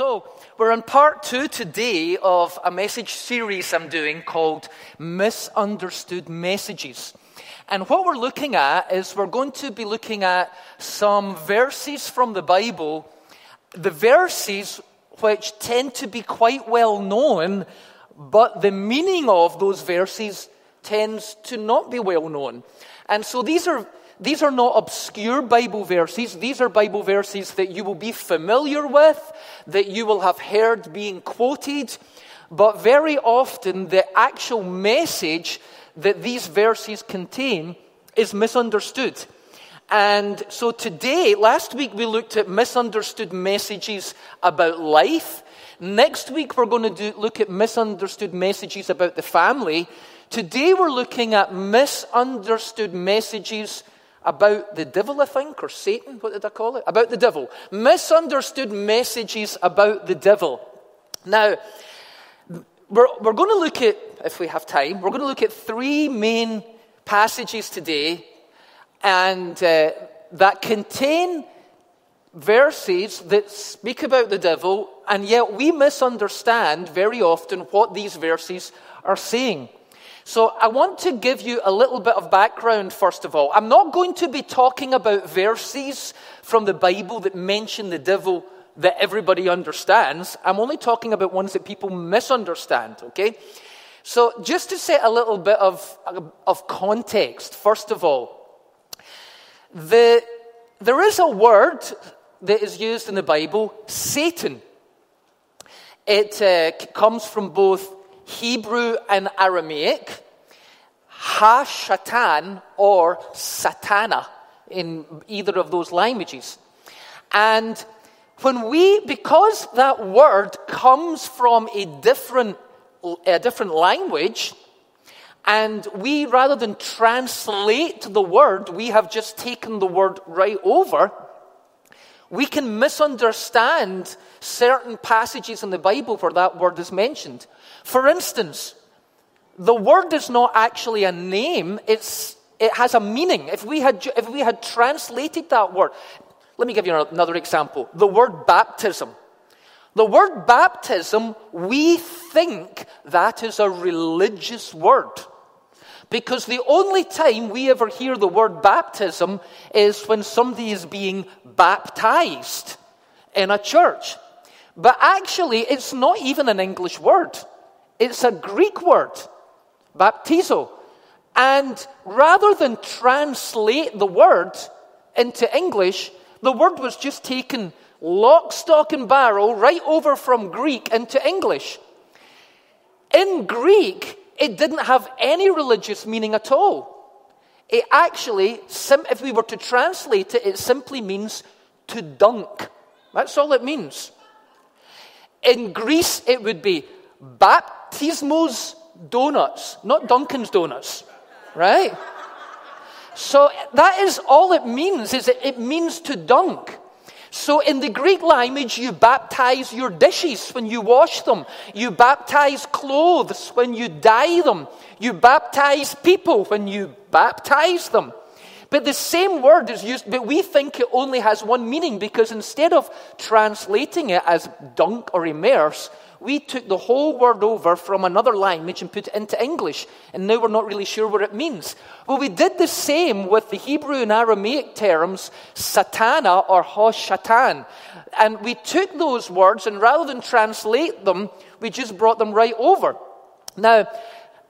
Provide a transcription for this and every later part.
So, we're on part two today of a message series I'm doing called Misunderstood Messages. And what we're looking at is we're going to be looking at some verses from the Bible, the verses which tend to be quite well known, but the meaning of those verses tends to not be well known. And so these are these are not obscure Bible verses. These are Bible verses that you will be familiar with, that you will have heard being quoted. But very often, the actual message that these verses contain is misunderstood. And so today, last week we looked at misunderstood messages about life. Next week we're going to do, look at misunderstood messages about the family. Today we're looking at misunderstood messages about the devil, I think, or Satan. What did I call it? About the devil. Misunderstood messages about the devil. Now, we're, we're going to look at, if we have time, we're going to look at three main passages today and uh, that contain verses that speak about the devil, and yet we misunderstand very often what these verses are saying. So I want to give you a little bit of background, first of all. I'm not going to be talking about verses from the Bible that mention the devil that everybody understands. I'm only talking about ones that people misunderstand, okay? So just to set a little bit of, of context, first of all, the, there is a word that is used in the Bible, Satan. It uh, comes from both Hebrew and Aramaic, Ha-Shatan or Satana in either of those languages. And when we, because that word comes from a different, a different language, and we, rather than translate the word, we have just taken the word right over, we can misunderstand certain passages in the Bible where that word is mentioned. For instance, the word is not actually a name, it's, it has a meaning. If we, had, if we had translated that word, let me give you another example. The word baptism. The word baptism, we think that is a religious word. Because the only time we ever hear the word baptism is when somebody is being baptized in a church. But actually, it's not even an English word. It's a Greek word, baptizo. And rather than translate the word into English, the word was just taken lock, stock, and barrel right over from Greek into English. In Greek, it didn't have any religious meaning at all. It actually, if we were to translate it, it simply means to dunk. That's all it means. In Greece, it would be baptismos donuts, not Dunkin's donuts, right? So that is all it means, is it, it means to dunk. So in the Greek language, you baptize your dishes when you wash them. You baptize clothes when you dye them. You baptize people when you baptize them. But the same word is used, but we think it only has one meaning because instead of translating it as dunk or immerse, we took the whole word over from another language and put it into English, and now we're not really sure what it means. Well, we did the same with the Hebrew and Aramaic terms satana or hoshatan. And we took those words, and rather than translate them, we just brought them right over. Now,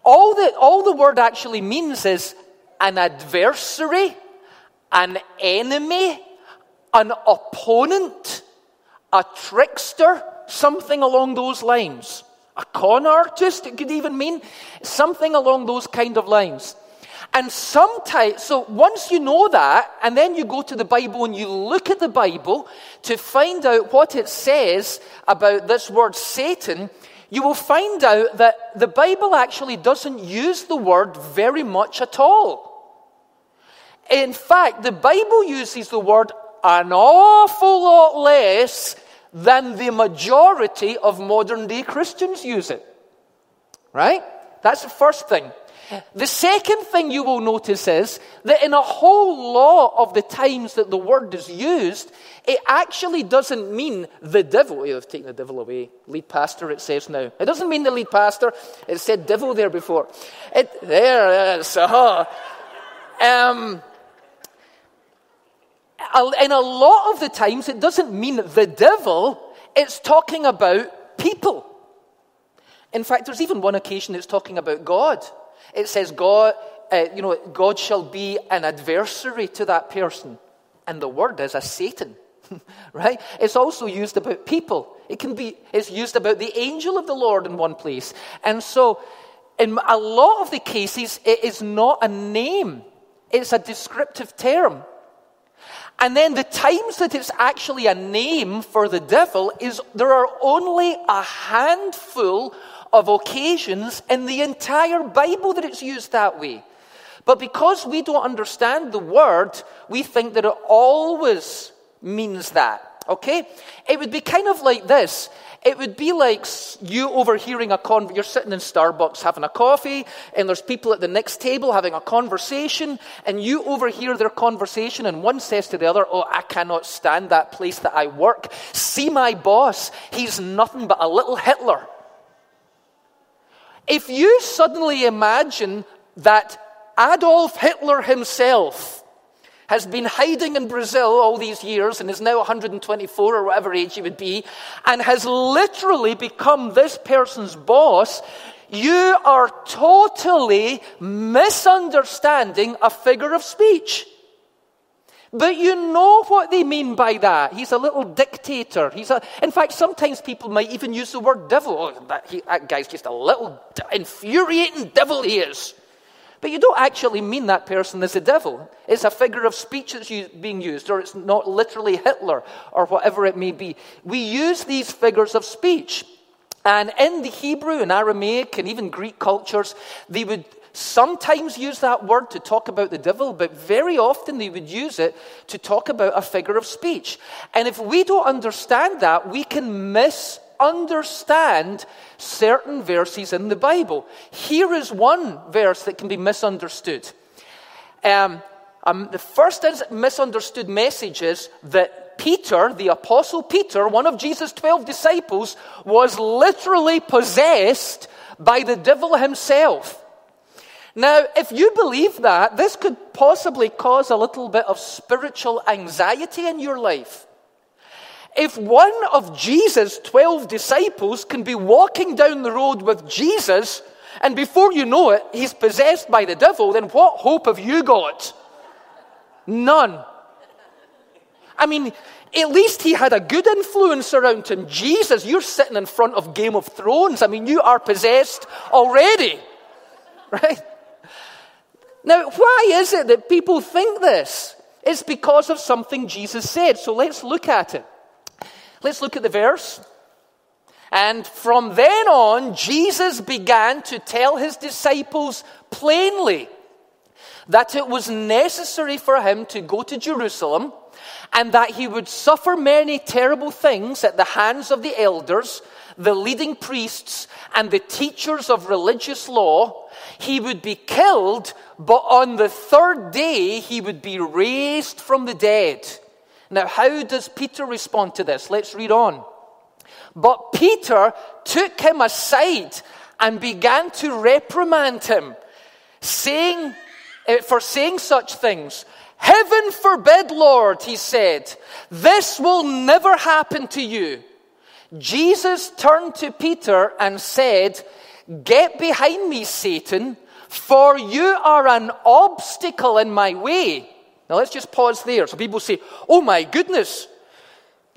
all the, all the word actually means is an adversary, an enemy, an opponent, a trickster, something along those lines. A con artist, it could even mean something along those kind of lines. And sometimes, so once you know that, and then you go to the Bible and you look at the Bible to find out what it says about this word Satan, you will find out that the Bible actually doesn't use the word very much at all. In fact, the Bible uses the word an awful lot less than the majority of modern day Christians use it. Right? That's the first thing. The second thing you will notice is that in a whole lot of the times that the word is used, it actually doesn't mean the devil. You've taken the devil away. Lead pastor, it says now. It doesn't mean the lead pastor. It said devil there before. It, there it is. Uh-huh. Um, in a lot of the times, it doesn't mean the devil. It's talking about people. In fact, there's even one occasion it's talking about God. It says, God, uh, you know, God shall be an adversary to that person. And the word is a Satan, right? It's also used about people. It can be, it's used about the angel of the Lord in one place. And so, in a lot of the cases, it is not a name, it's a descriptive term. And then the times that it's actually a name for the devil is there are only a handful of occasions in the entire Bible that it's used that way. But because we don't understand the word, we think that it always means that. Okay? It would be kind of like this. It would be like you overhearing a con. You're sitting in Starbucks having a coffee, and there's people at the next table having a conversation, and you overhear their conversation, and one says to the other, "Oh, I cannot stand that place that I work. See my boss. He's nothing but a little Hitler." If you suddenly imagine that Adolf Hitler himself has been hiding in Brazil all these years and is now 124 or whatever age he would be, and has literally become this person's boss, you are totally misunderstanding a figure of speech. But you know what they mean by that. He's a little dictator. He's a, in fact, sometimes people might even use the word devil. Oh, that, he, that guy's just a little infuriating devil, he is. But you don't actually mean that person is a devil. It's a figure of speech that's being used, or it's not literally Hitler, or whatever it may be. We use these figures of speech. And in the Hebrew and Aramaic and even Greek cultures, they would sometimes use that word to talk about the devil, but very often they would use it to talk about a figure of speech. And if we don't understand that, we can misunderstand certain verses in the Bible. Here is one verse that can be misunderstood. Um, um, the first misunderstood message is that Peter, the Apostle Peter, one of Jesus' 12 disciples, was literally possessed by the devil himself. Now, if you believe that, this could possibly cause a little bit of spiritual anxiety in your life. If one of Jesus' 12 disciples can be walking down the road with Jesus, and before you know it, he's possessed by the devil, then what hope have you got? None. I mean, at least he had a good influence around him. Jesus, you're sitting in front of Game of Thrones. I mean, you are possessed already. Right? Now, why is it that people think this? It's because of something Jesus said. So let's look at it. Let's look at the verse. And from then on, Jesus began to tell his disciples plainly that it was necessary for him to go to Jerusalem and that he would suffer many terrible things at the hands of the elders, the leading priests, and the teachers of religious law. He would be killed, but on the third day he would be raised from the dead. Now, how does Peter respond to this? Let's read on. But Peter took him aside and began to reprimand him, saying, eh, for saying such things. Heaven forbid, Lord, he said, this will never happen to you. Jesus turned to Peter and said, Get behind me, Satan, for you are an obstacle in my way. Now let's just pause there. So people say, Oh my goodness.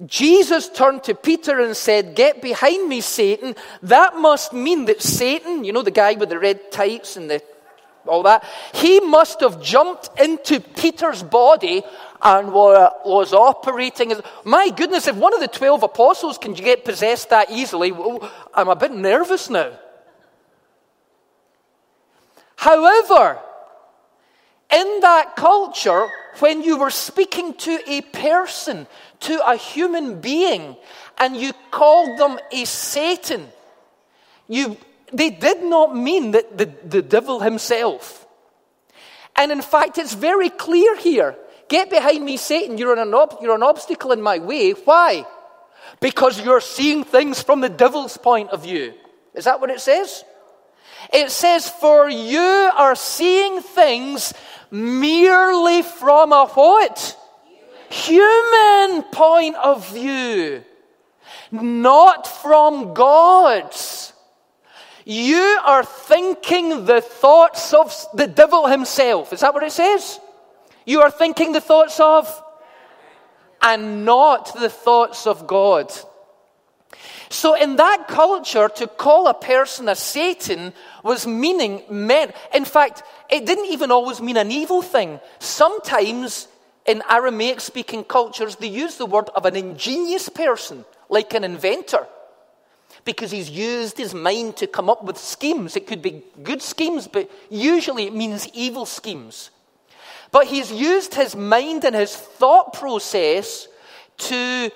Jesus turned to Peter and said, Get behind me, Satan. That must mean that Satan, you know, the guy with the red tights and the all that. He must have jumped into Peter's body and was operating. My goodness, if one of the 12 apostles can get possessed that easily, I'm a bit nervous now. However, in that culture, when you were speaking to a person, to a human being, and you called them a Satan, you they did not mean that the, the devil himself. And in fact, it's very clear here. Get behind me, Satan. You're an, ob- you're an obstacle in my way. Why? Because you're seeing things from the devil's point of view. Is that what it says? It says, For you are seeing things merely from a what? Human point of view, not from God's. You are thinking the thoughts of the devil himself. Is that what it says? You are thinking the thoughts of, and not the thoughts of God. So, in that culture, to call a person a Satan was meaning meant. In fact, it didn't even always mean an evil thing. Sometimes, in Aramaic speaking cultures, they use the word of an ingenious person, like an inventor, because he's used his mind to come up with schemes. It could be good schemes, but usually it means evil schemes. But he's used his mind and his thought process to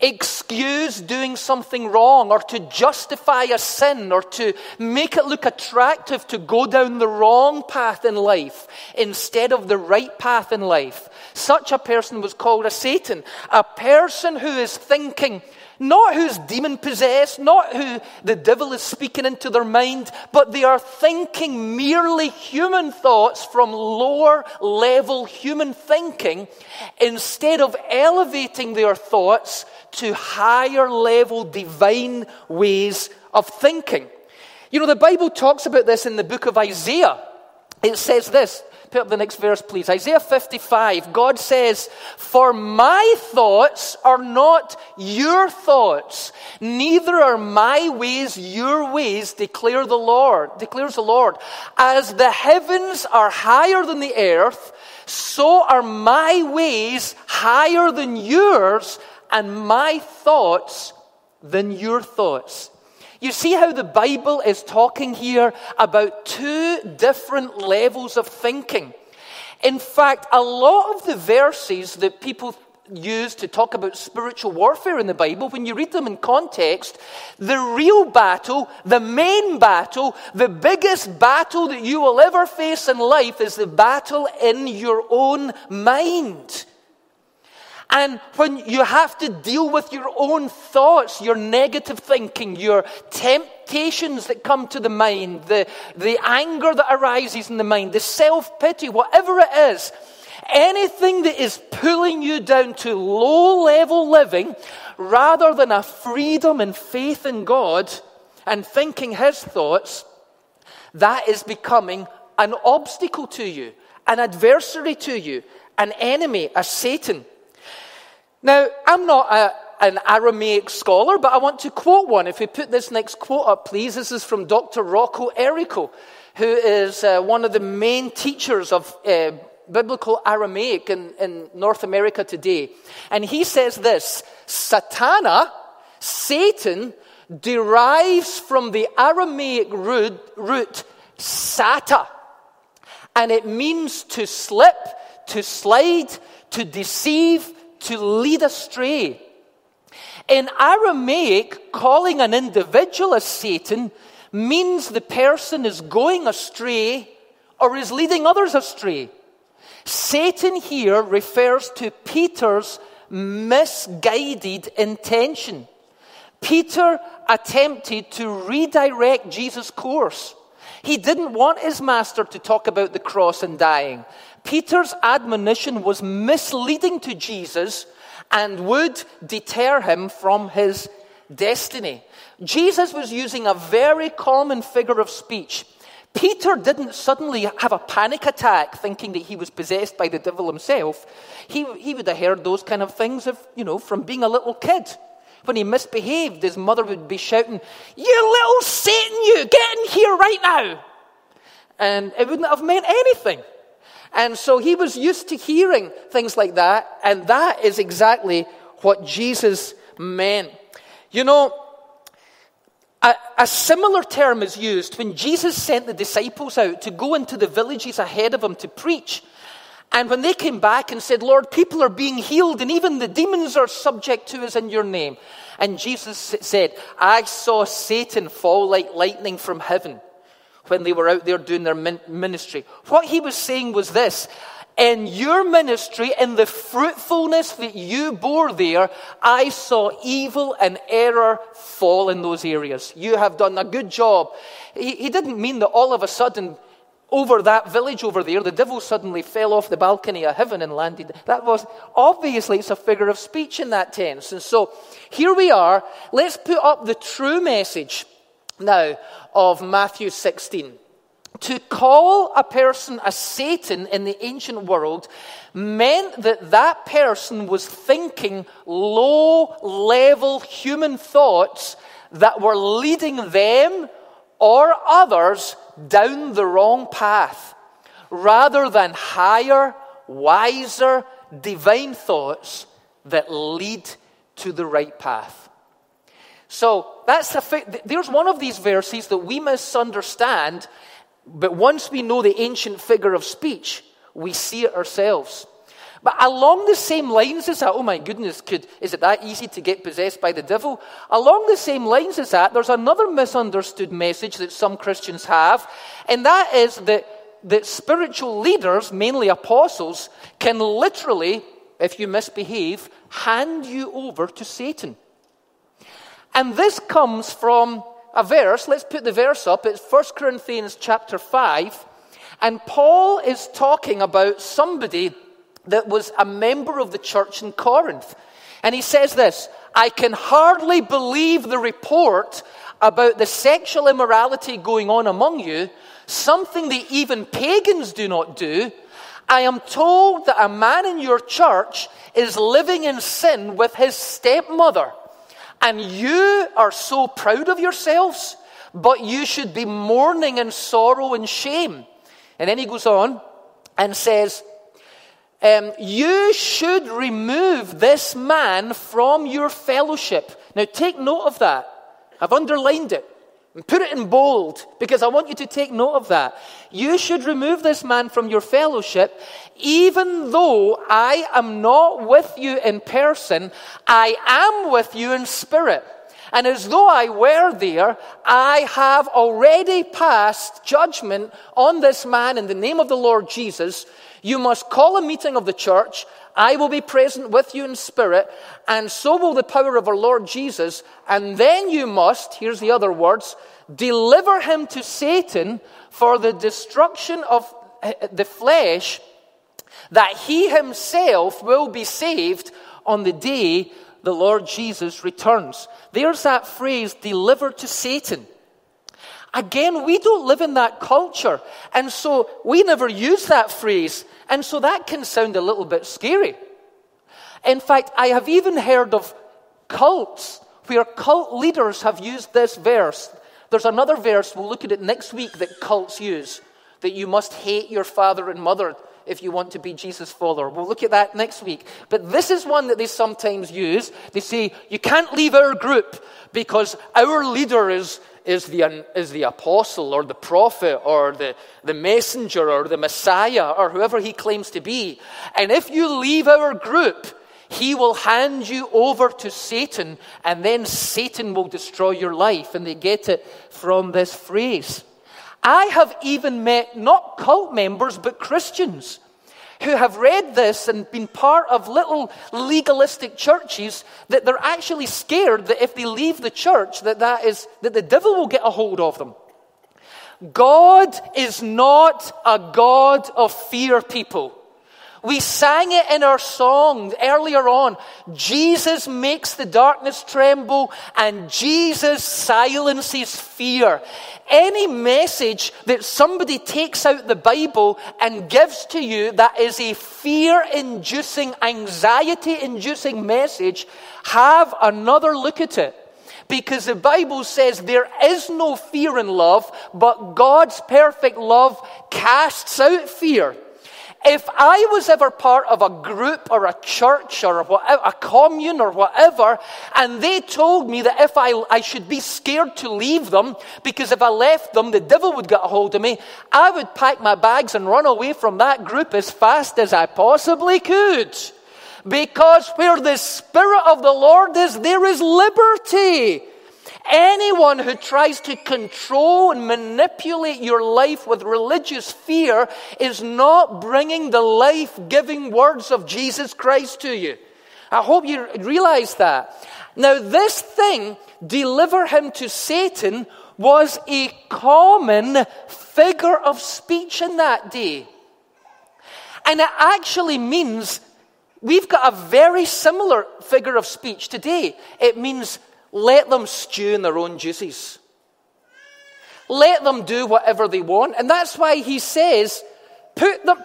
excuse doing something wrong or to justify a sin or to make it look attractive to go down the wrong path in life instead of the right path in life. Such a person was called a Satan, a person who is thinking, not who's demon possessed, not who the devil is speaking into their mind, but they are thinking merely human thoughts from lower level human thinking instead of elevating their thoughts to higher level divine ways of thinking. You know, the Bible talks about this in the book of Isaiah. It says this Put up the next verse, please. Isaiah 55. God says, For my thoughts are not your thoughts, neither are my ways your ways, declare the Lord, declares the Lord. As the heavens are higher than the earth, so are my ways higher than yours, and my thoughts than your thoughts. You see how the Bible is talking here about two different levels of thinking. In fact, a lot of the verses that people use to talk about spiritual warfare in the Bible, when you read them in context, the real battle, the main battle, the biggest battle that you will ever face in life is the battle in your own mind. And when you have to deal with your own thoughts, your negative thinking, your temptations that come to the mind, the, the anger that arises in the mind, the self pity, whatever it is, anything that is pulling you down to low level living rather than a freedom and faith in God and thinking His thoughts, that is becoming an obstacle to you, an adversary to you, an enemy, a Satan. Now, I'm not a, an Aramaic scholar, but I want to quote one. If we put this next quote up, please. This is from Dr. Rocco Errico, who is uh, one of the main teachers of uh, biblical Aramaic in, in North America today. And he says this Satana, Satan, derives from the Aramaic root, root sata, and it means to slip, to slide, to deceive, to lead astray. In Aramaic, calling an individual a Satan means the person is going astray or is leading others astray. Satan here refers to Peter's misguided intention. Peter attempted to redirect Jesus' course. He didn't want his master to talk about the cross and dying. Peter's admonition was misleading to Jesus and would deter him from his destiny. Jesus was using a very common figure of speech. Peter didn't suddenly have a panic attack thinking that he was possessed by the devil himself. He, he would have heard those kind of things of, you know, from being a little kid. When he misbehaved, his mother would be shouting, You little Satan, you, get in here right now. And it wouldn't have meant anything. And so he was used to hearing things like that, and that is exactly what Jesus meant. You know, a, a, similar term is used when Jesus sent the disciples out to go into the villages ahead of him to preach. And when they came back and said, Lord, people are being healed and even the demons are subject to us in your name. And Jesus said, I saw Satan fall like lightning from heaven when they were out there doing their ministry. What he was saying was this in your ministry, in the fruitfulness that you bore there, I saw evil and error fall in those areas. You have done a good job. He, he didn't mean that all of a sudden over that village over there, the devil suddenly fell off the balcony of heaven and landed. That was obviously it's a figure of speech in that tense. And so here we are. Let's put up the true message now of Matthew 16. To call a person a Satan in the ancient world meant that that person was thinking low level human thoughts that were leading them or others down the wrong path rather than higher, wiser, divine thoughts that lead to the right path. So that's a, there's one of these verses that we misunderstand, but once we know the ancient figure of speech, we see it ourselves. But along the same lines as that, oh my goodness, could, is it that easy to get possessed by the devil? Along the same lines as that, there's another misunderstood message that some Christians have, and that is that, that spiritual leaders, mainly apostles, can literally, if you misbehave, hand you over to Satan. And this comes from a verse, let's put the verse up, it's 1 Corinthians chapter 5, and Paul is talking about somebody that was a member of the church in Corinth. And he says this I can hardly believe the report about the sexual immorality going on among you, something that even pagans do not do. I am told that a man in your church is living in sin with his stepmother. And you are so proud of yourselves, but you should be mourning and sorrow and shame. And then he goes on and says, um, you should remove this man from your fellowship. Now, take note of that. I've underlined it and put it in bold because I want you to take note of that. You should remove this man from your fellowship, even though I am not with you in person, I am with you in spirit. And as though I were there, I have already passed judgment on this man in the name of the Lord Jesus you must call a meeting of the church. I will be present with you in spirit, and so will the power of our Lord Jesus. And then you must, here's the other words, deliver him to Satan for the destruction of eh, the flesh, that he himself will be saved on the day the Lord Jesus returns. There's that phrase, delivered to Satan. Again, we don't live in that culture. And so we never use that phrase. And so that can sound a little bit scary. In fact, I have even heard of cults where cult leaders have used this verse. There's another verse, we'll look at it next week, that cults use that you must hate your father and mother if you want to be Jesus' follower. We'll look at that next week. But this is one that they sometimes use. They say, You can't leave our group because our leader is is the, is the apostle or the prophet or the, the messenger or the Messiah or whoever he claims to be. And if you leave our group, he will hand you over to Satan, and then Satan will destroy your life. And they get it from this phrase. I have even met not cult members, but Christians who have read this and been part of little legalistic churches that they're actually scared that if they leave the church that that is that the devil will get a hold of them god is not a god of fear people we sang it in our song earlier on. Jesus makes the darkness tremble and Jesus silences fear. Any message that somebody takes out the Bible and gives to you that is a fear inducing, anxiety inducing message, have another look at it. Because the Bible says there is no fear in love, but God's perfect love casts out fear. If I was ever part of a group or a church or a commune or whatever, and they told me that if I, I should be scared to leave them because if I left them, the devil would get a hold of me, I would pack my bags and run away from that group as fast as I possibly could. Because where the Spirit of the Lord is, there is liberty. Anyone who tries to control and manipulate your life with religious fear is not bringing the life giving words of Jesus Christ to you. I hope you realize that. Now, this thing, deliver him to Satan, was a common figure of speech in that day. And it actually means we've got a very similar figure of speech today. It means let them stew in their own juices. Let them do whatever they want. And that's why he says, put them.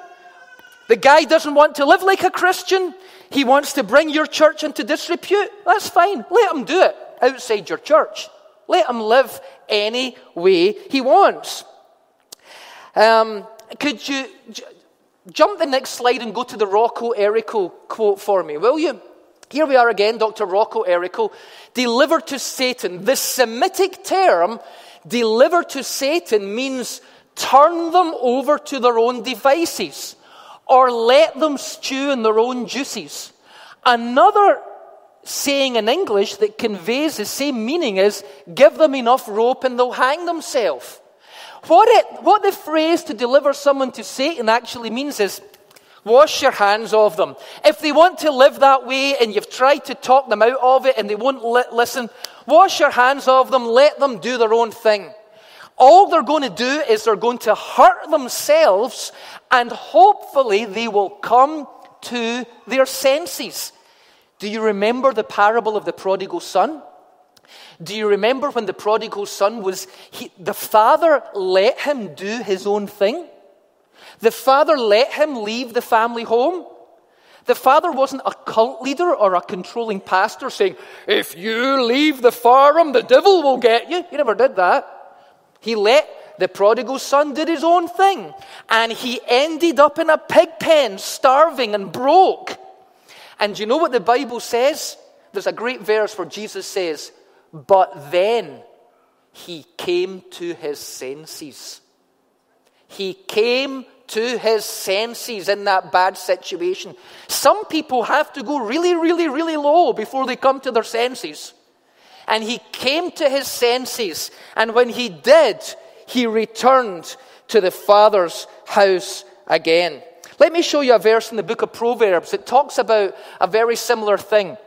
The guy doesn't want to live like a Christian. He wants to bring your church into disrepute. That's fine. Let him do it outside your church. Let him live any way he wants. Um, could you j- jump the next slide and go to the Rocco Errico quote for me, will you? Here we are again, Dr. Rocco Errico, delivered to Satan. This Semitic term, delivered to Satan, means turn them over to their own devices or let them stew in their own juices. Another saying in English that conveys the same meaning is give them enough rope and they'll hang themselves. What, it, what the phrase to deliver someone to Satan actually means is Wash your hands of them. If they want to live that way and you've tried to talk them out of it and they won't li- listen, wash your hands of them. Let them do their own thing. All they're going to do is they're going to hurt themselves and hopefully they will come to their senses. Do you remember the parable of the prodigal son? Do you remember when the prodigal son was, he, the father let him do his own thing? The father let him leave the family home. The father wasn't a cult leader or a controlling pastor saying, If you leave the farm, the devil will get you. He never did that. He let the prodigal son did his own thing. And he ended up in a pig pen, starving and broke. And you know what the Bible says? There's a great verse where Jesus says, But then he came to his senses. He came to his senses in that bad situation. Some people have to go really, really, really low before they come to their senses. And he came to his senses, and when he did, he returned to the Father's house again. Let me show you a verse in the book of Proverbs. It talks about a very similar thing.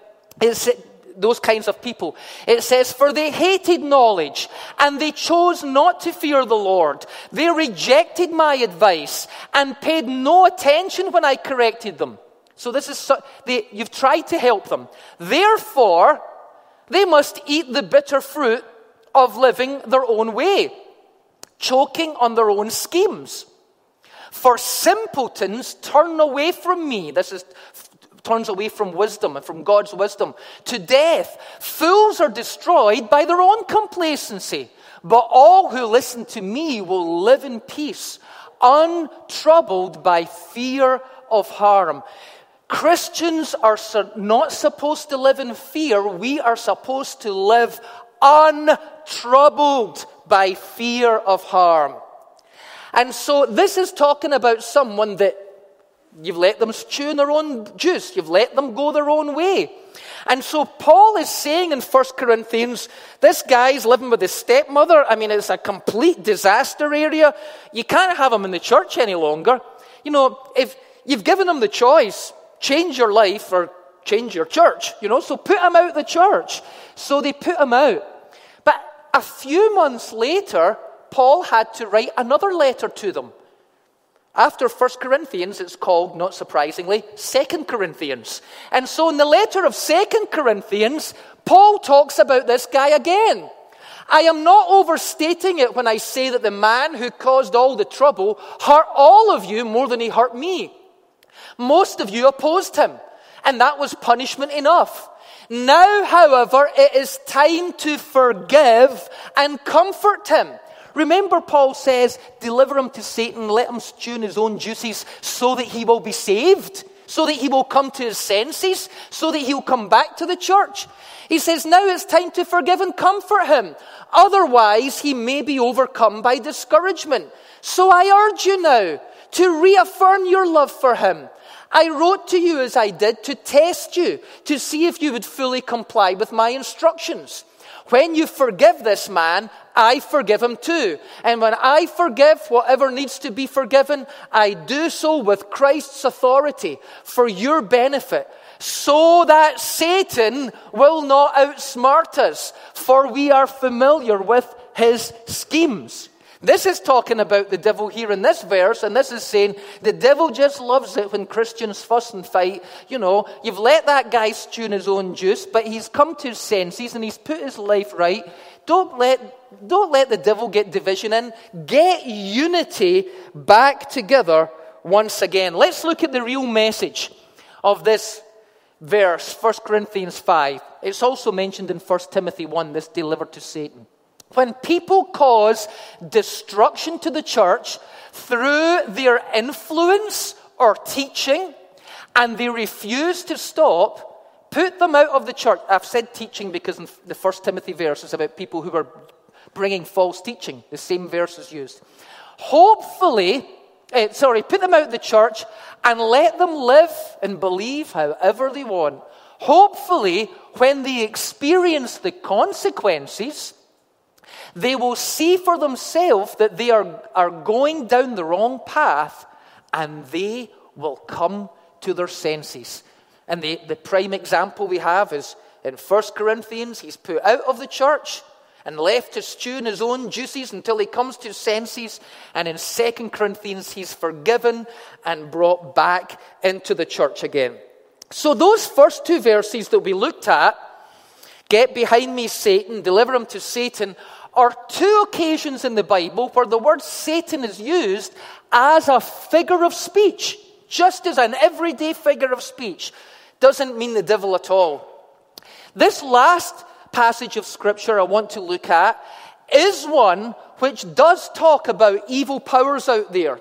It's, those kinds of people. It says, For they hated knowledge, and they chose not to fear the Lord. They rejected my advice, and paid no attention when I corrected them. So this is, so, they, you've tried to help them. Therefore, they must eat the bitter fruit of living their own way, choking on their own schemes. For simpletons turn away from me. This is turns away from wisdom and from God's wisdom to death. Fools are destroyed by their own complacency, but all who listen to me will live in peace, untroubled by fear of harm. Christians are not supposed to live in fear. We are supposed to live untroubled by fear of harm. And so this is talking about someone that You've let them stew in their own juice. You've let them go their own way. And so Paul is saying in 1 Corinthians, this guy's living with his stepmother. I mean, it's a complete disaster area. You can't have him in the church any longer. You know, if you've given him the choice, change your life or change your church, you know, so put him out the church. So they put him out. But a few months later, Paul had to write another letter to them. After 1 Corinthians, it's called, not surprisingly, 2 Corinthians. And so in the letter of 2 Corinthians, Paul talks about this guy again. I am not overstating it when I say that the man who caused all the trouble hurt all of you more than he hurt me. Most of you opposed him, and that was punishment enough. Now, however, it is time to forgive and comfort him. Remember, Paul says, deliver him to Satan, let him stew in his own juices so that he will be saved, so that he will come to his senses, so that he'll come back to the church. He says, now it's time to forgive and comfort him. Otherwise, he may be overcome by discouragement. So I urge you now to reaffirm your love for him. I wrote to you as I did to test you, to see if you would fully comply with my instructions. When you forgive this man, I forgive him too. And when I forgive whatever needs to be forgiven, I do so with Christ's authority for your benefit, so that Satan will not outsmart us, for we are familiar with his schemes. This is talking about the devil here in this verse, and this is saying the devil just loves it when Christians fuss and fight. You know, you've let that guy stew in his own juice, but he's come to his senses and he's put his life right. Don't let, don't let the devil get division in. Get unity back together once again. Let's look at the real message of this verse, 1 Corinthians 5. It's also mentioned in 1 Timothy 1, this delivered to Satan. When people cause destruction to the church through their influence or teaching, and they refuse to stop, put them out of the church. I've said teaching because in the first Timothy verse is about people who are bringing false teaching. The same verse is used. Hopefully, eh, sorry, put them out of the church and let them live and believe however they want. Hopefully, when they experience the consequences, they will see for themselves that they are, are going down the wrong path and they will come to their senses. And the, the prime example we have is in 1 Corinthians, he's put out of the church and left to stew in his own juices until he comes to senses. And in 2 Corinthians, he's forgiven and brought back into the church again. So, those first two verses that we looked at get behind me, Satan, deliver him to Satan are two occasions in the Bible where the word Satan is used as a figure of speech, just as an everyday figure of speech. Doesn't mean the devil at all. This last passage of scripture I want to look at is one which does talk about evil powers out there.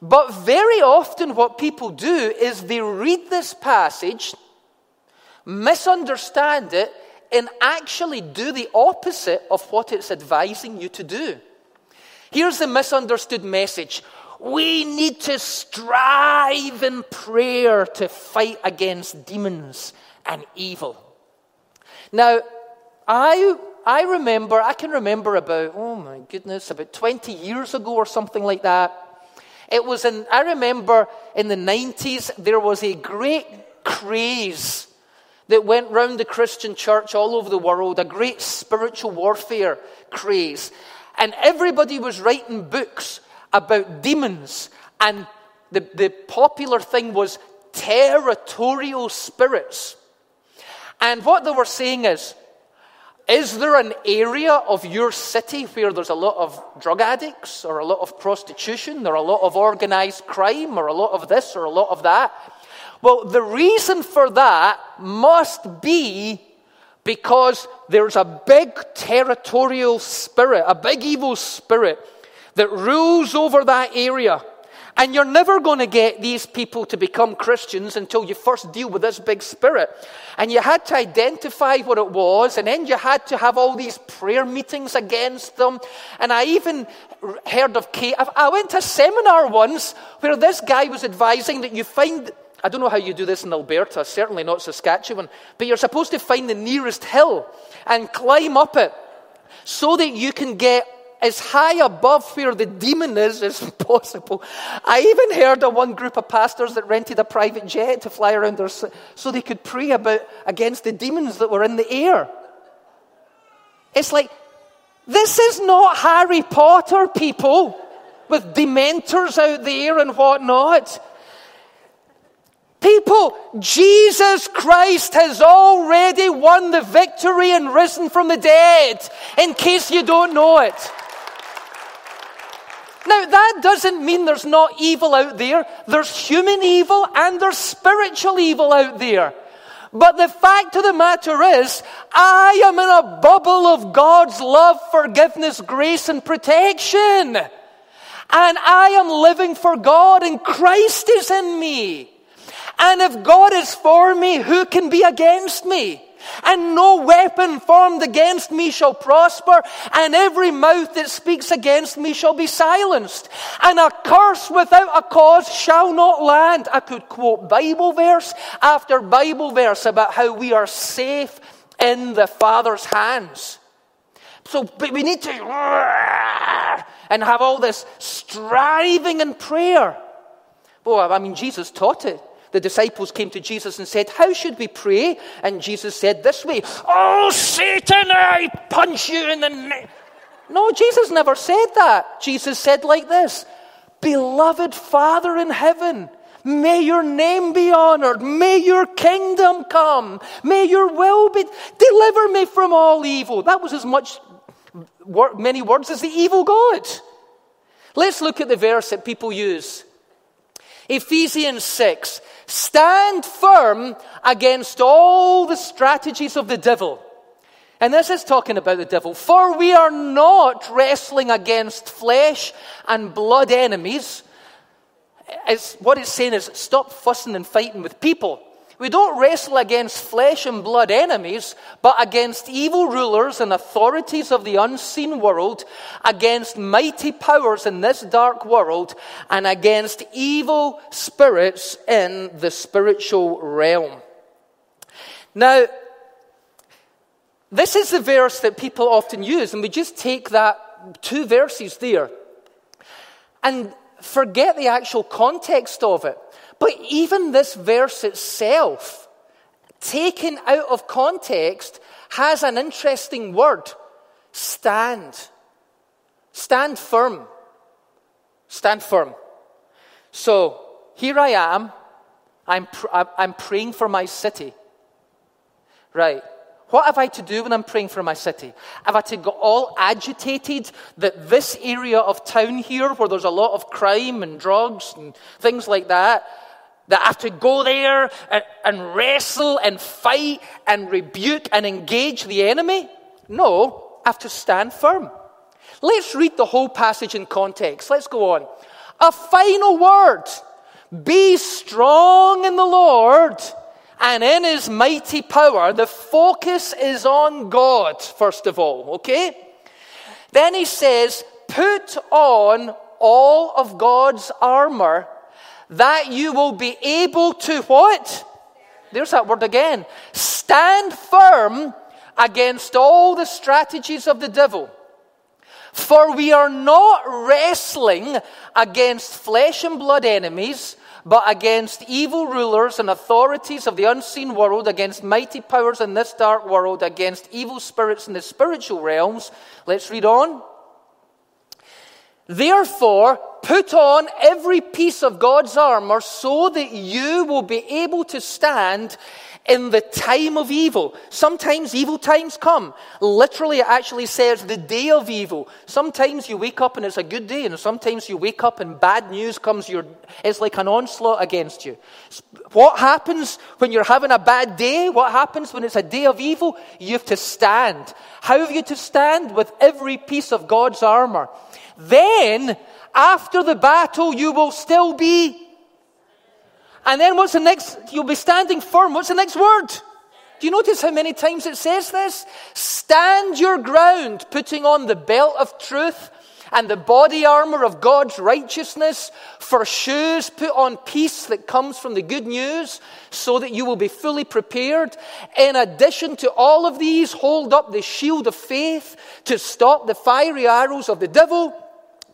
But very often, what people do is they read this passage, misunderstand it, and actually do the opposite of what it's advising you to do. Here's the misunderstood message we need to strive in prayer to fight against demons and evil. Now, I, I remember, I can remember about, oh my goodness, about 20 years ago or something like that. It was in, I remember in the 90s, there was a great craze that went round the Christian church all over the world, a great spiritual warfare craze. And everybody was writing books about demons. And the, the popular thing was territorial spirits. And what they were saying is, is there an area of your city where there's a lot of drug addicts or a lot of prostitution or a lot of organized crime or a lot of this or a lot of that? Well, the reason for that must be because there's a big territorial spirit, a big evil spirit that rules over that area. And you're never going to get these people to become Christians until you first deal with this big spirit. And you had to identify what it was, and then you had to have all these prayer meetings against them. And I even heard of Kate. I went to a seminar once where this guy was advising that you find I don't know how you do this in Alberta, certainly not Saskatchewan, but you're supposed to find the nearest hill and climb up it so that you can get as high above where the demon is as possible. I even heard of one group of pastors that rented a private jet to fly around their, so they could pray about against the demons that were in the air. It's like, this is not Harry Potter, people, with dementors out there and whatnot. People, Jesus Christ has already won the victory and risen from the dead, in case you don't know it. Now, that doesn't mean there's not evil out there. There's human evil and there's spiritual evil out there. But the fact of the matter is, I am in a bubble of God's love, forgiveness, grace, and protection. And I am living for God, and Christ is in me. And if God is for me, who can be against me? And no weapon formed against me shall prosper, and every mouth that speaks against me shall be silenced. And a curse without a cause shall not land. I could quote Bible verse after Bible verse about how we are safe in the Father's hands. So, but we need to and have all this striving and prayer. Well, I mean, Jesus taught it the disciples came to Jesus and said, How should we pray? And Jesus said this way, Oh, Satan, I punch you in the neck. No, Jesus never said that. Jesus said like this Beloved Father in heaven, May your name be honored. May your kingdom come. May your will be. Deliver me from all evil. That was as much, many words as the evil God. Let's look at the verse that people use. Ephesians 6. Stand firm against all the strategies of the devil. And this is talking about the devil. For we are not wrestling against flesh and blood enemies. It's, what it's saying is stop fussing and fighting with people. We don't wrestle against flesh and blood enemies, but against evil rulers and authorities of the unseen world, against mighty powers in this dark world, and against evil spirits in the spiritual realm. Now, this is the verse that people often use, and we just take that two verses there and forget the actual context of it. But even this verse itself, taken out of context, has an interesting word stand. Stand firm. Stand firm. So here I am. I'm, pr- I'm praying for my city. Right. What have I to do when I'm praying for my city? Have I to get all agitated that this area of town here, where there's a lot of crime and drugs and things like that, that I have to go there and, and wrestle and fight and rebuke and engage the enemy. No, I have to stand firm. Let's read the whole passage in context. Let's go on. A final word. Be strong in the Lord and in his mighty power. The focus is on God, first of all, okay? Then he says, put on all of God's armor that you will be able to what? There's that word again. Stand firm against all the strategies of the devil. For we are not wrestling against flesh and blood enemies, but against evil rulers and authorities of the unseen world, against mighty powers in this dark world, against evil spirits in the spiritual realms. Let's read on. Therefore, put on every piece of God's armor so that you will be able to stand in the time of evil. Sometimes evil times come. Literally, it actually says the day of evil. Sometimes you wake up and it's a good day, and sometimes you wake up and bad news comes. Your, it's like an onslaught against you. What happens when you're having a bad day? What happens when it's a day of evil? You have to stand. How have you to stand? With every piece of God's armor. Then, after the battle, you will still be. And then what's the next? You'll be standing firm. What's the next word? Do you notice how many times it says this? Stand your ground, putting on the belt of truth and the body armor of God's righteousness. For shoes, put on peace that comes from the good news, so that you will be fully prepared. In addition to all of these, hold up the shield of faith to stop the fiery arrows of the devil.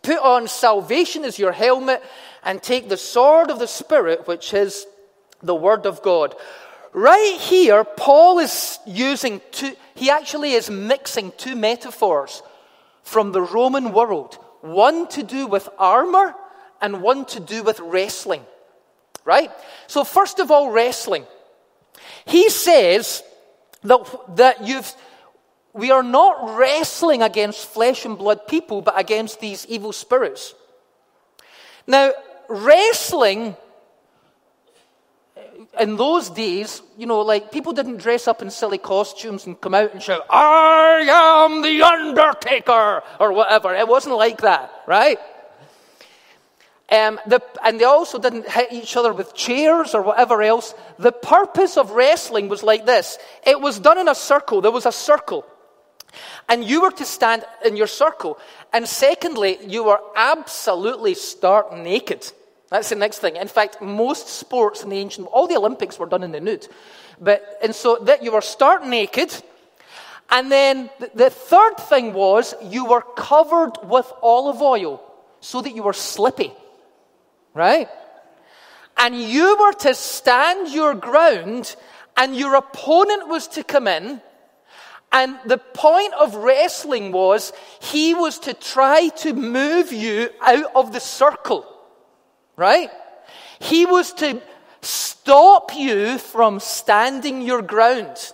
Put on salvation as your helmet and take the sword of the Spirit, which is the Word of God. Right here, Paul is using two, he actually is mixing two metaphors from the Roman world one to do with armor and one to do with wrestling. Right? So, first of all, wrestling. He says that, that you've we are not wrestling against flesh and blood people, but against these evil spirits. Now, wrestling, in those days, you know, like people didn't dress up in silly costumes and come out and shout, I am the Undertaker, or whatever. It wasn't like that, right? Um, the, and they also didn't hit each other with chairs or whatever else. The purpose of wrestling was like this it was done in a circle. There was a circle. And you were to stand in your circle. And secondly, you were absolutely stark naked. That's the next thing. In fact, most sports in the ancient, all the Olympics were done in the nude. But, and so that you were stark naked. And then the, the third thing was you were covered with olive oil so that you were slippy. Right? And you were to stand your ground and your opponent was to come in. And the point of wrestling was he was to try to move you out of the circle right? He was to stop you from standing your ground.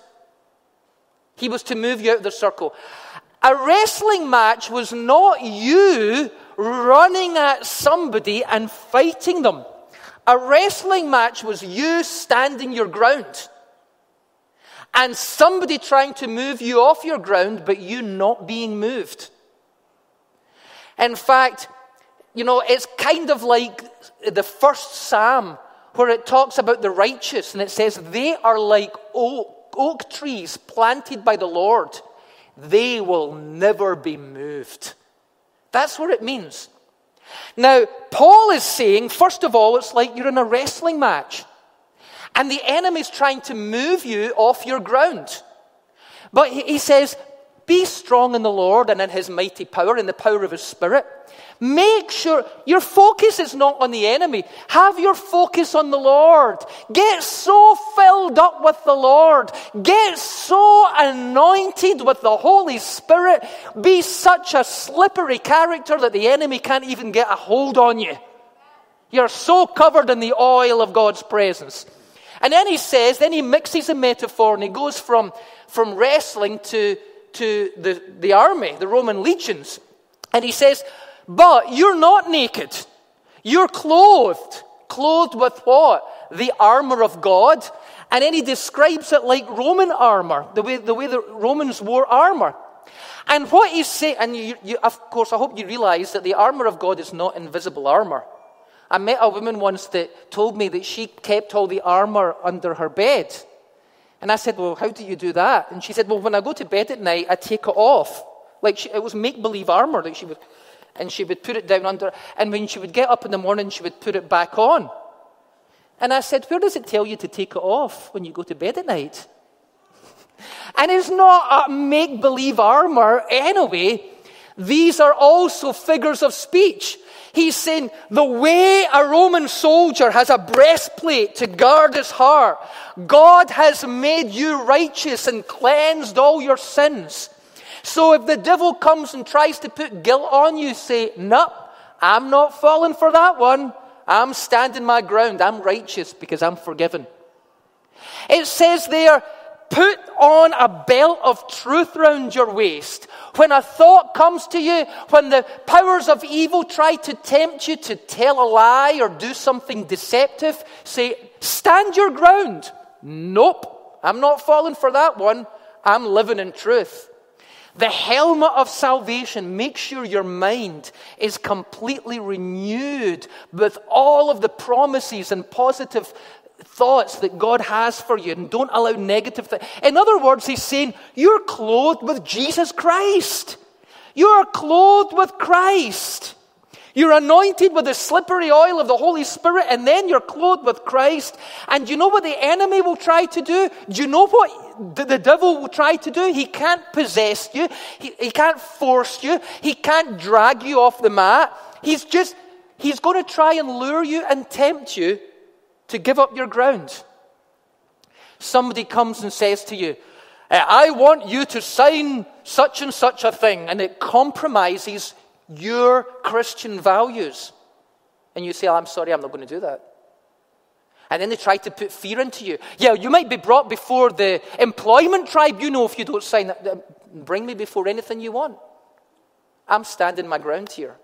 He was to move you out of the circle. A wrestling match was not you running at somebody and fighting them. A wrestling match was you standing your ground. And somebody trying to move you off your ground, but you not being moved. In fact, you know, it's kind of like the first psalm where it talks about the righteous and it says, They are like oak, oak trees planted by the Lord. They will never be moved. That's what it means. Now, Paul is saying, first of all, it's like you're in a wrestling match. And the enemy's trying to move you off your ground. But he says, be strong in the Lord and in his mighty power, in the power of his spirit. Make sure your focus is not on the enemy. Have your focus on the Lord. Get so filled up with the Lord. Get so anointed with the Holy Spirit. Be such a slippery character that the enemy can't even get a hold on you. You're so covered in the oil of God's presence. And then he says, then he mixes a metaphor and he goes from, from wrestling to, to the, the army, the Roman legions. And he says, but you're not naked. You're clothed. Clothed with what? The armor of God. And then he describes it like Roman armor, the way the, way the Romans wore armor. And what he's saying, and you, you, of course, I hope you realize that the armor of God is not invisible armor. I met a woman once that told me that she kept all the armor under her bed. And I said, Well, how do you do that? And she said, Well, when I go to bed at night, I take it off. Like she, it was make believe armor that she would and she would put it down under, and when she would get up in the morning, she would put it back on. And I said, Where does it tell you to take it off when you go to bed at night? and it's not a make believe armor anyway. These are also figures of speech. He's saying the way a Roman soldier has a breastplate to guard his heart, God has made you righteous and cleansed all your sins. So if the devil comes and tries to put guilt on you, say, Nope, I'm not falling for that one. I'm standing my ground. I'm righteous because I'm forgiven. It says there, put on a belt of truth round your waist. When a thought comes to you, when the powers of evil try to tempt you to tell a lie or do something deceptive, say, stand your ground. Nope, I'm not falling for that one. I'm living in truth. The helmet of salvation makes sure your mind is completely renewed with all of the promises and positive thoughts that God has for you and don't allow negative things. In other words, he's saying, You're clothed with Jesus Christ. You are clothed with Christ. You're anointed with the slippery oil of the Holy Spirit, and then you're clothed with Christ. And you know what the enemy will try to do? Do you know what the, devil will try to do? He can't possess you, he, he can't force you, he can't drag you off the mat. He's just, he's going to try and lure you and tempt you to give up your ground. Somebody comes and says to you, eh, I want you to sign such and such a thing, and it compromises your Christian values. And you say, oh, I'm sorry, I'm not going to do that. And then they try to put fear into you. Yeah, you might be brought before the employment tribunal if you don't sign that. Bring me before anything you want. I'm standing my ground here.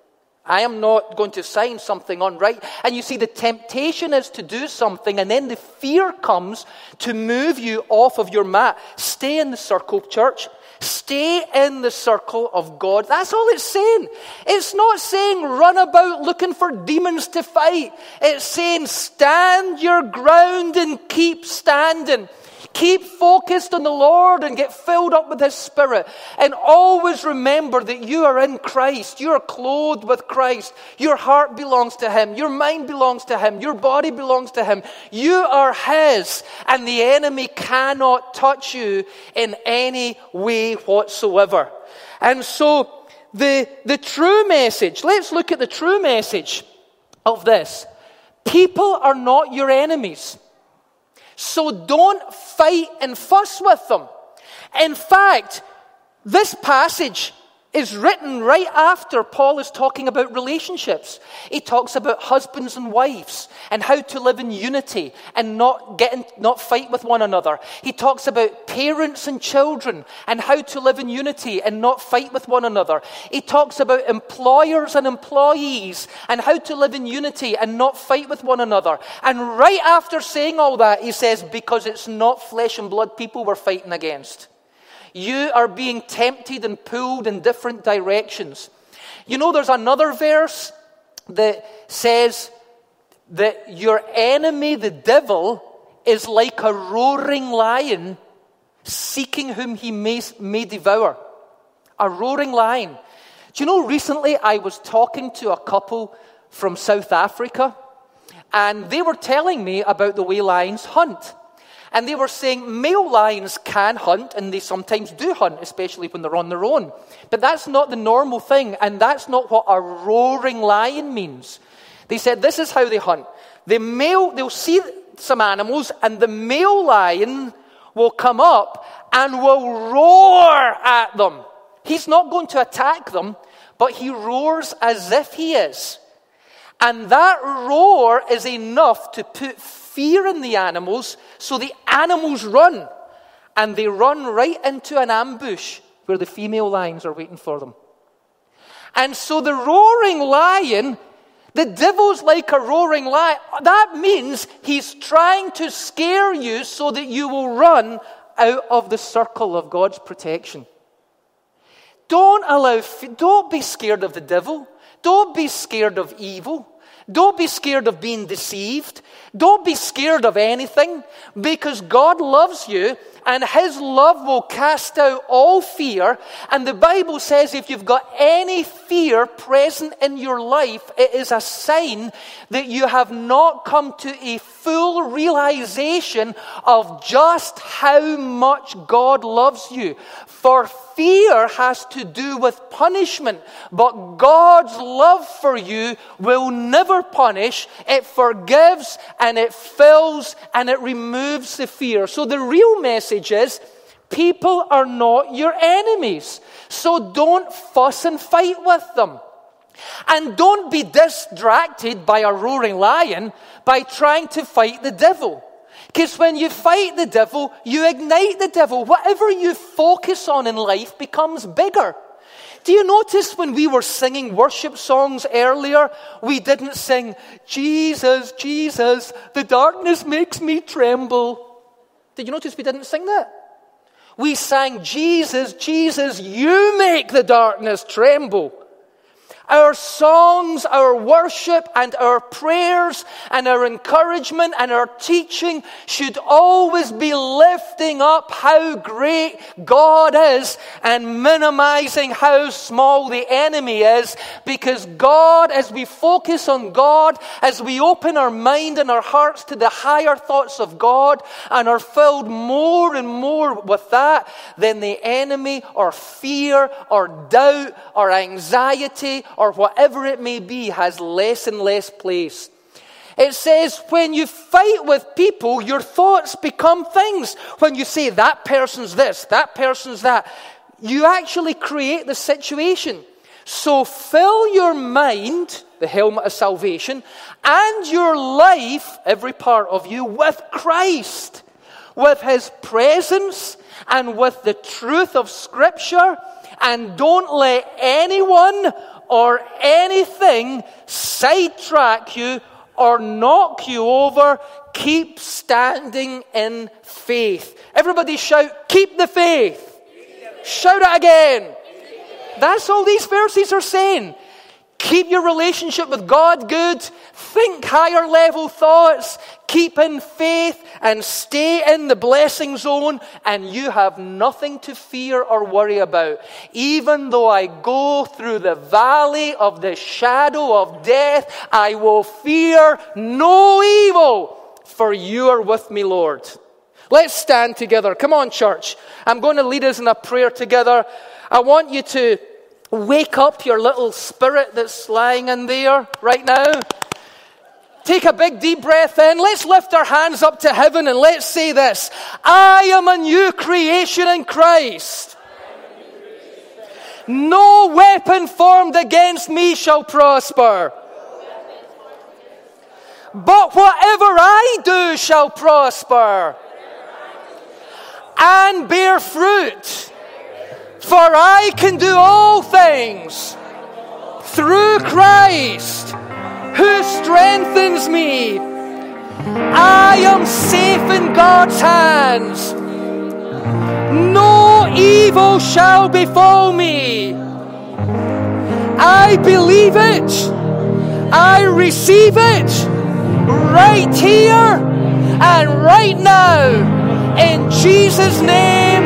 I am not going to sign something unright. And you see, the temptation is to do something, and then the fear comes to move you off of your mat. Stay in the circle, church. Stay in the circle of God. That's all it's saying. It's not saying run about looking for demons to fight. It's saying stand your ground and keep standing. Keep focused on the Lord and get filled up with His Spirit. And always remember that you are in Christ. You are clothed with Christ. Your heart belongs to Him. Your mind belongs to Him. Your body belongs to Him. You are His. And the enemy cannot touch you in any way whatsoever. And so, the, the true message, let's look at the true message of this. People are not your enemies. So don't fight and fuss with them. In fact, this passage is written right after Paul is talking about relationships. He talks about husbands and wives and how to live in unity and not get in, not fight with one another. He talks about parents and children and how to live in unity and not fight with one another. He talks about employers and employees and how to live in unity and not fight with one another. And right after saying all that, he says, because it's not flesh and blood people we're fighting against. You are being tempted and pulled in different directions. You know, there's another verse that says that your enemy, the devil, is like a roaring lion seeking whom he may, may devour. A roaring lion. Do you know, recently I was talking to a couple from South Africa, and they were telling me about the way lions hunt. And they were saying male lions can hunt, and they sometimes do hunt, especially when they're on their own. But that's not the normal thing, and that's not what a roaring lion means. They said this is how they hunt. The male, they'll see some animals, and the male lion will come up and will roar at them. He's not going to attack them, but he roars as if he is. And that roar is enough to put fear in the animals, so the animals run. And they run right into an ambush where the female lions are waiting for them. And so the roaring lion, the devil's like a roaring lion. That means he's trying to scare you so that you will run out of the circle of God's protection. Don't allow, don't be scared of the devil. Don't be scared of evil. Don't be scared of being deceived. Don't be scared of anything because God loves you and His love will cast out all fear. And the Bible says if you've got any fear present in your life, it is a sign that you have not come to a full realization of just how much God loves you. For fear has to do with punishment, but God's love for you will never punish. It forgives and it fills and it removes the fear. So the real message is people are not your enemies. So don't fuss and fight with them. And don't be distracted by a roaring lion by trying to fight the devil. Because when you fight the devil, you ignite the devil. Whatever you focus on in life becomes bigger. Do you notice when we were singing worship songs earlier, we didn't sing, Jesus, Jesus, the darkness makes me tremble? Did you notice we didn't sing that? We sang, Jesus, Jesus, you make the darkness tremble. Our songs, our worship, and our prayers, and our encouragement, and our teaching should always be lifting up how great God is and minimizing how small the enemy is. Because God, as we focus on God, as we open our mind and our hearts to the higher thoughts of God, and are filled more and more with that, then the enemy, or fear, or doubt, or anxiety, or whatever it may be has less and less place. It says, when you fight with people, your thoughts become things. When you say, that person's this, that person's that, you actually create the situation. So fill your mind, the helmet of salvation, and your life, every part of you, with Christ, with His presence, and with the truth of Scripture and don't let anyone or anything sidetrack you or knock you over. Keep standing in faith. Everybody shout, keep the faith. Shout it again. That's all these verses are saying. Keep your relationship with God good. Think higher level thoughts. Keep in faith and stay in the blessing zone, and you have nothing to fear or worry about. Even though I go through the valley of the shadow of death, I will fear no evil, for you are with me, Lord. Let's stand together. Come on, church. I'm going to lead us in a prayer together. I want you to wake up your little spirit that's lying in there right now. Take a big deep breath in. Let's lift our hands up to heaven and let's say this I am a new creation in Christ. No weapon formed against me shall prosper. But whatever I do shall prosper and bear fruit. For I can do all things through Christ who strengthens me. I am safe in God's hands. No evil shall befall me. I believe it. I receive it right here and right now in Jesus' name.